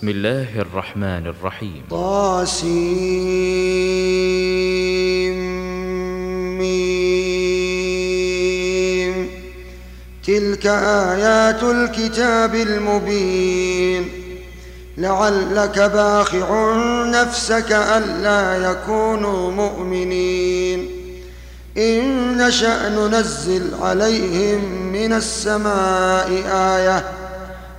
بسم الله الرحمن الرحيم. طاسيم. تلك آيات الكتاب المبين. لعلك باخع نفسك ألا يكونوا مؤمنين. إن نشأ ننزل عليهم من السماء آيةً.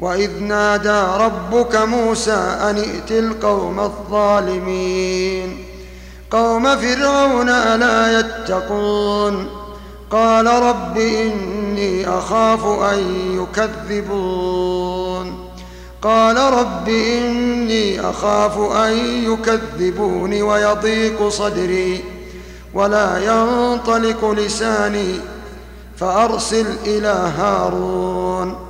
وإذ نادى ربك موسى أن ائت القوم الظالمين. قوم فرعون ألا يتقون؟ قال رب إني أخاف أن يكذبون. قال رب إني أخاف أن يكذبون ويضيق صدري ولا ينطلق لساني فأرسل إلى هارون.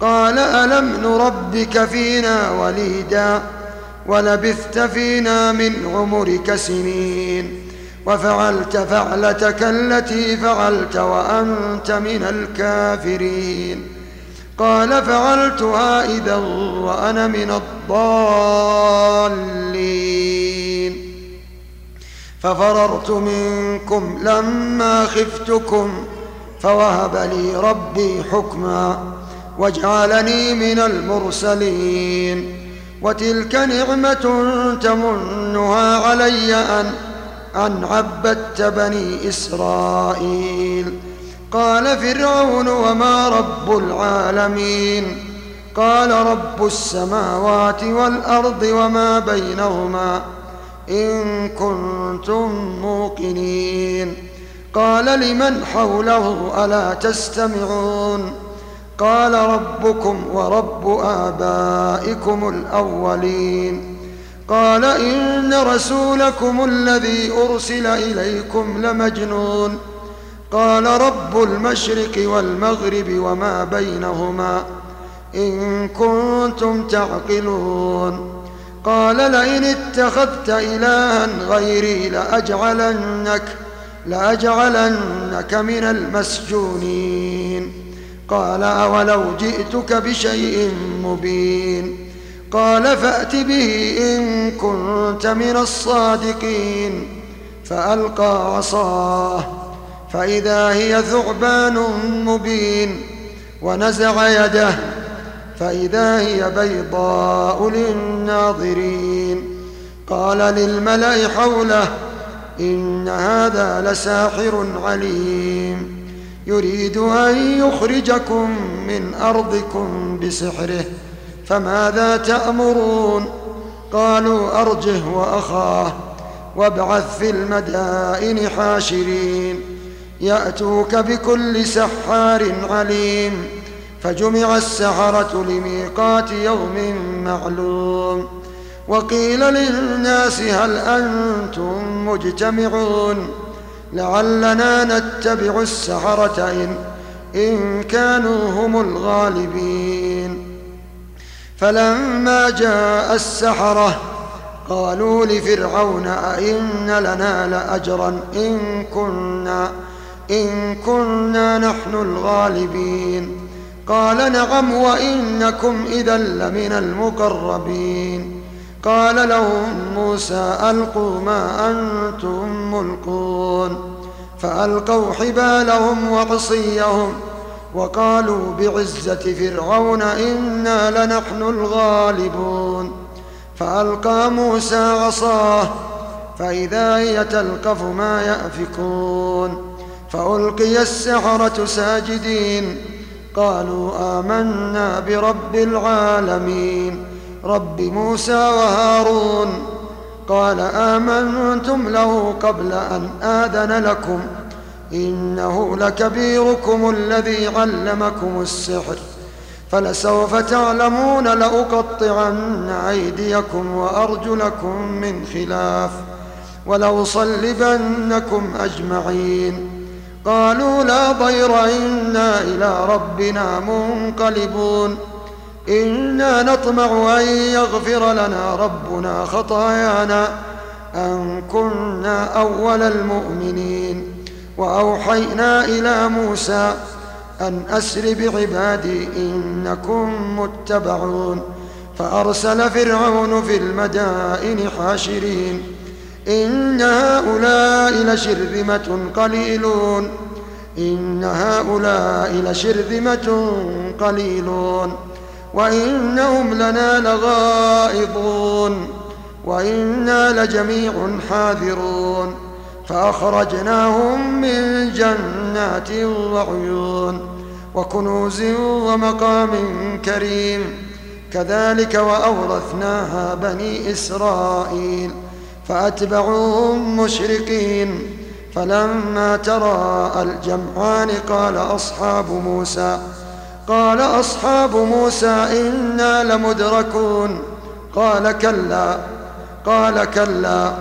قال ألم نربك فينا وليدا ولبثت فينا من عمرك سنين وفعلت فعلتك التي فعلت وأنت من الكافرين قال فعلتها إذا وأنا من الضالين ففررت منكم لما خفتكم فوهب لي ربي حكما واجعلني من المرسلين. وتلك نعمة تمنها علي أن أن عبدت بني إسرائيل. قال فرعون وما رب العالمين؟ قال رب السماوات والأرض وما بينهما. إن كنتم موقنين. قال لمن حوله ألا تستمعون؟ قال ربكم ورب آبائكم الأولين. قال إن رسولكم الذي أرسل إليكم لمجنون. قال رب المشرق والمغرب وما بينهما. إن كنتم تعقلون. قال لئن اتخذت إلها غيري لأجعلنك لأجعلنك من المسجونين. قال أولو جئتك بشيء مبين قال فأت به إن كنت من الصادقين فألقى عصاه فإذا هي ثعبان مبين ونزع يده فإذا هي بيضاء للناظرين قال للملأ حوله إن هذا لساحر عليم يريد أن يخرجكم من أرضكم بسحره فماذا تأمرون؟ قالوا أرجه وأخاه وابعث في المدائن حاشرين يأتوك بكل سحار عليم فجمع السحرة لميقات يوم معلوم. وقيل للناس هل أنتم مجتمعون؟ لعلنا نتبع السحرة إن, إن كانوا هم الغالبين. فلما جاء السحرة قالوا لفرعون أئن لنا لأجرا إن كنا إن كنا نحن الغالبين. قال نعم وإنكم إذا لمن المقربين. قال لهم موسى ألقوا ما أنتم ملقون فألقوا حبالهم وعصيهم وقالوا بعزة فرعون إنا لنحن الغالبون فألقى موسى عصاه فإذا هي تلقف ما يأفكون فألقي السحرة ساجدين قالوا آمنا برب العالمين رب موسى وهارون قال آمنتم له قبل أن آذن لكم إنه لكبيركم الذي علمكم السحر فلسوف تعلمون لأقطعن أيديكم وأرجلكم من خلاف ولأصلبنكم أجمعين قالوا لا ضير إنا إلى ربنا منقلبون إنا نطمع أن يغفر لنا ربنا خطايانا أن كنا أول المؤمنين. وأوحينا إلى موسى أن أسر بعبادي إنكم متبعون. فأرسل فرعون في المدائن حاشرين. إن هؤلاء لشرذمة قليلون. إن هؤلاء لشرذمة قليلون. وإنهم لنا لغائظون وإنا لجميع حاذرون فأخرجناهم من جنات وعيون وكنوز ومقام كريم كذلك وأورثناها بني إسرائيل فأتبعوهم مشرقين فلما تراءى الجمعان قال أصحاب موسى قال أصحاب موسى إنا لمدركون. قال كلا قال كلا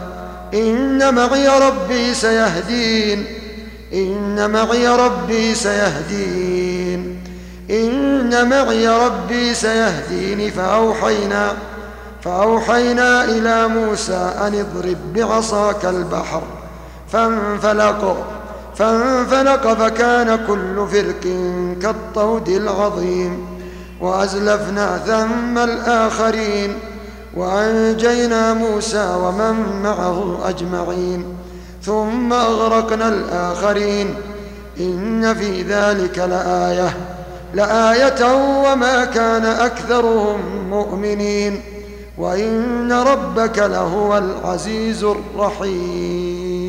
إن معي ربي سيهدين إن معي ربي سيهدين إن معي ربي سيهدين. فأوحينا فأوحينا إلى موسى أن اضرب بعصاك البحر فانفلق. فانفلق فكان كل فرق كالطود العظيم وأزلفنا ثم الآخرين وأنجينا موسى ومن معه أجمعين ثم أغرقنا الآخرين. إن في ذلك لآية لآية وما كان أكثرهم مؤمنين. وإن ربك لهو العزيز الرحيم.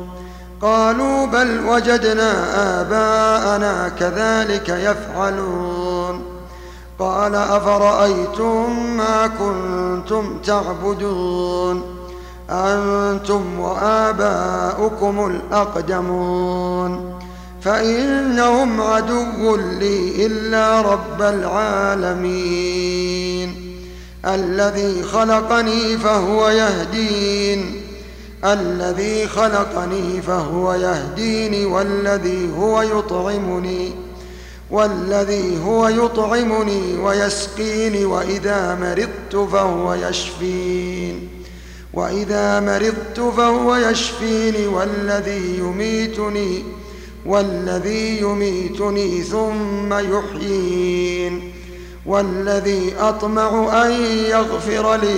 قالوا بل وجدنا آباءنا كذلك يفعلون. قال أفرأيتم ما كنتم تعبدون؟ أنتم وآباؤكم الأقدمون. فإنهم عدو لي إلا رب العالمين. الذي خلقني فهو يهدين. الذي خلقني فهو يهديني والذي هو يطعمني والذي هو يطعمني ويسقيني وإذا مرضت فهو يشفين. وإذا مرضت فهو يشفيني والذي يميتني والذي يميتني ثم يحيين والذي أطمع أن يغفر لي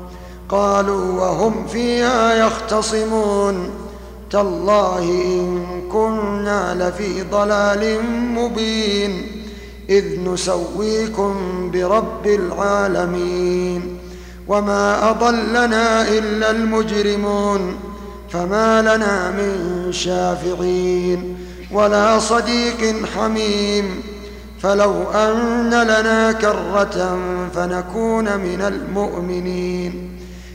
قالوا وهم فيها يختصمون. تالله إن كنا لفي ضلال مبين. إذ نسويكم برب العالمين. وما أضلنا إلا المجرمون. فما لنا من شافعين. ولا صديق حميم. فلو أن لنا كرة فنكون من المؤمنين.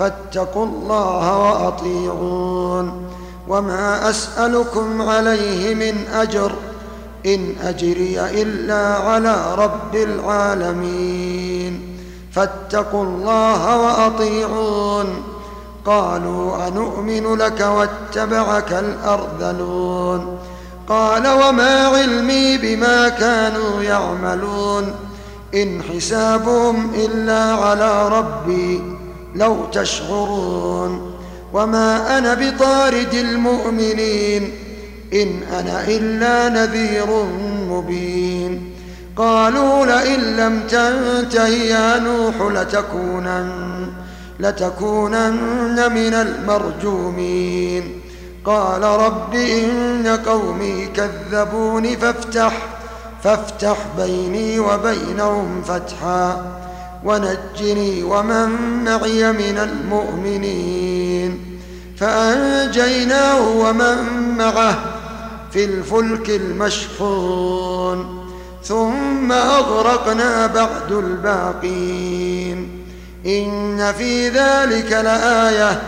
فاتقوا الله وأطيعون. وما أسألكم عليه من أجر إن أجري إلا على رب العالمين. فاتقوا الله وأطيعون. قالوا أنؤمن لك واتبعك الأرذلون. قال وما علمي بما كانوا يعملون. إن حسابهم إلا على ربي. لو تشعرون. وما أنا بطارد المؤمنين. إن أنا إلا نذير مبين. قالوا لئن لم تنته يا نوح لتكونن لتكونن من المرجومين. قال رب إن قومي كذبون فافتح فافتح بيني وبينهم فتحا. ونجني ومن معي من المؤمنين. فأنجيناه ومن معه في الفلك المشحون. ثم أغرقنا بعد الباقين. إن في ذلك لآية.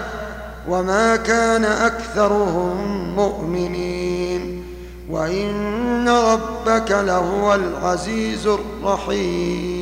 وما كان أكثرهم مؤمنين. وإن ربك لهو العزيز الرحيم.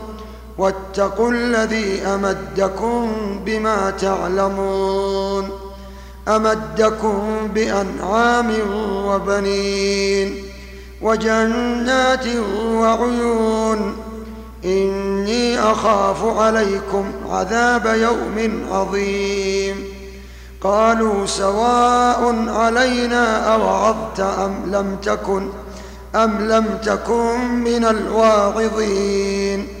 واتقوا الذي أمدكم بما تعلمون أمدكم بأنعام وبنين وجنات وعيون إني أخاف عليكم عذاب يوم عظيم قالوا سواء علينا أوعظت أم لم تكن أم لم تكن من الواعظين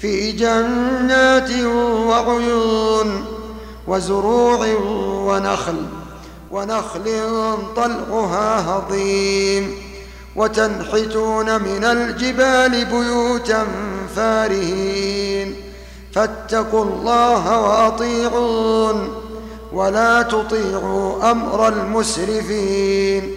في جنات وعيون وزروع ونخل ونخل طلعها هضيم. وتنحتون من الجبال بيوتا فارهين. فاتقوا الله وأطيعون ولا تطيعوا أمر المسرفين.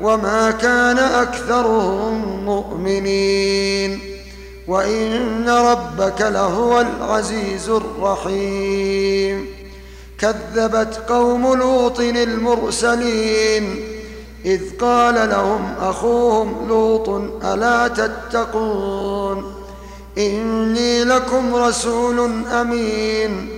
وما كان أكثرهم مؤمنين وإن ربك لهو العزيز الرحيم كذبت قوم لوط المرسلين إذ قال لهم أخوهم لوط ألا تتقون إني لكم رسول أمين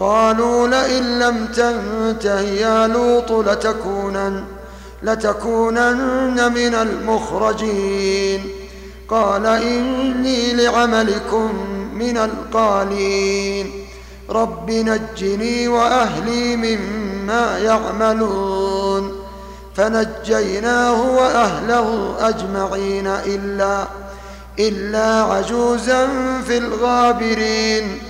قالوا لئن لم تنته يا لوط لتكونن لتكونن من المخرجين. قال إني لعملكم من القالين. رب نجني وأهلي مما يعملون. فنجيناه وأهله أجمعين إلا إلا عجوزا في الغابرين.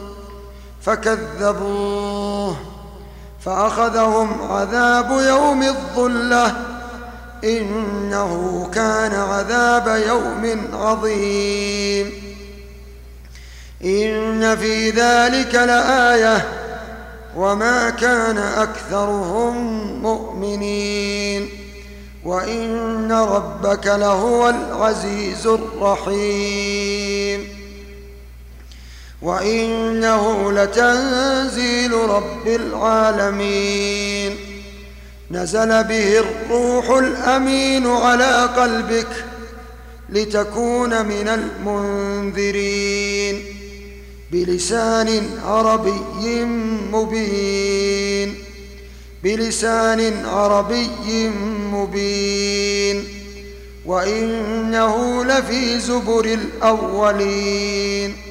فكذبوه فأخذهم عذاب يوم الظلة إنه كان عذاب يوم عظيم. إن في ذلك لآية وما كان أكثرهم مؤمنين. وإن ربك لهو العزيز الرحيم. وإنه لتنزيل رب العالمين. نزل به الروح الأمين على قلبك لتكون من المنذرين. بلسان عربي مبين. بلسان عربي مبين. وإنه لفي زبر الأولين.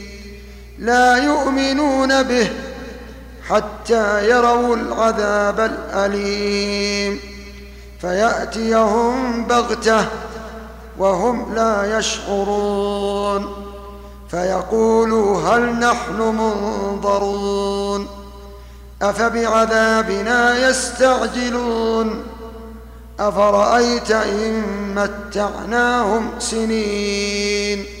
لا يؤمنون به حتى يروا العذاب الأليم. فيأتيهم بغتة وهم لا يشعرون. فيقولوا هل نحن منظرون؟ أفبعذابنا يستعجلون؟ أفرأيت إن متعناهم سنين؟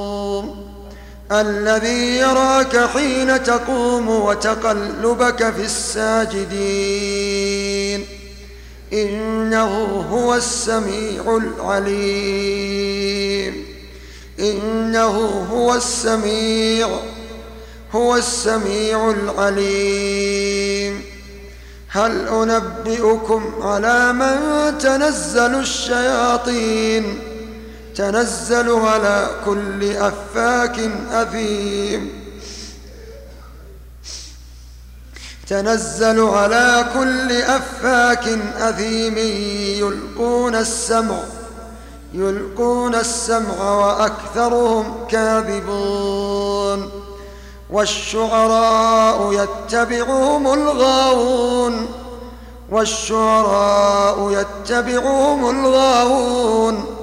الذي يراك حين تقوم وتقلبك في الساجدين. إنه هو السميع العليم. إنه هو السميع هو السميع العليم. هل أنبئكم على من تنزل الشياطين؟ تنزل على كل أفاك أثيم. تنزل على كل أفاك أثيم. يلقون السمع يلقون السمع وأكثرهم كاذبون. والشعراء يتبعهم الغاوون. والشعراء يتبعهم الغاوون.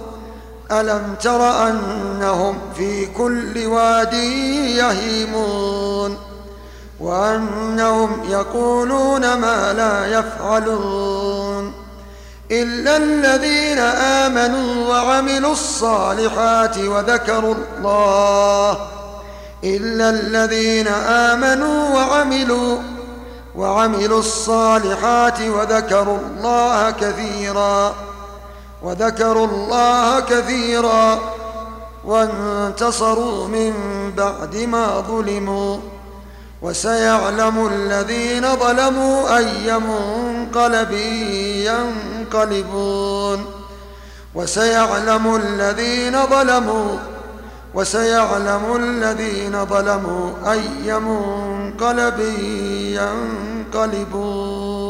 ألم تر أنهم في كل واد يهيمون وأنهم يقولون ما لا يفعلون إلا الذين آمنوا وعملوا الصالحات وذكروا الله إلا الذين آمنوا وعملوا وعملوا الصالحات وذكروا الله كثيرا وذكروا الله كثيرا وانتصروا من بعد ما ظلموا وسيعلم الذين ظلموا أي منقلب ينقلبون وسيعلم الذين ظلموا وسيعلم الذين ظلموا أي منقلب ينقلبون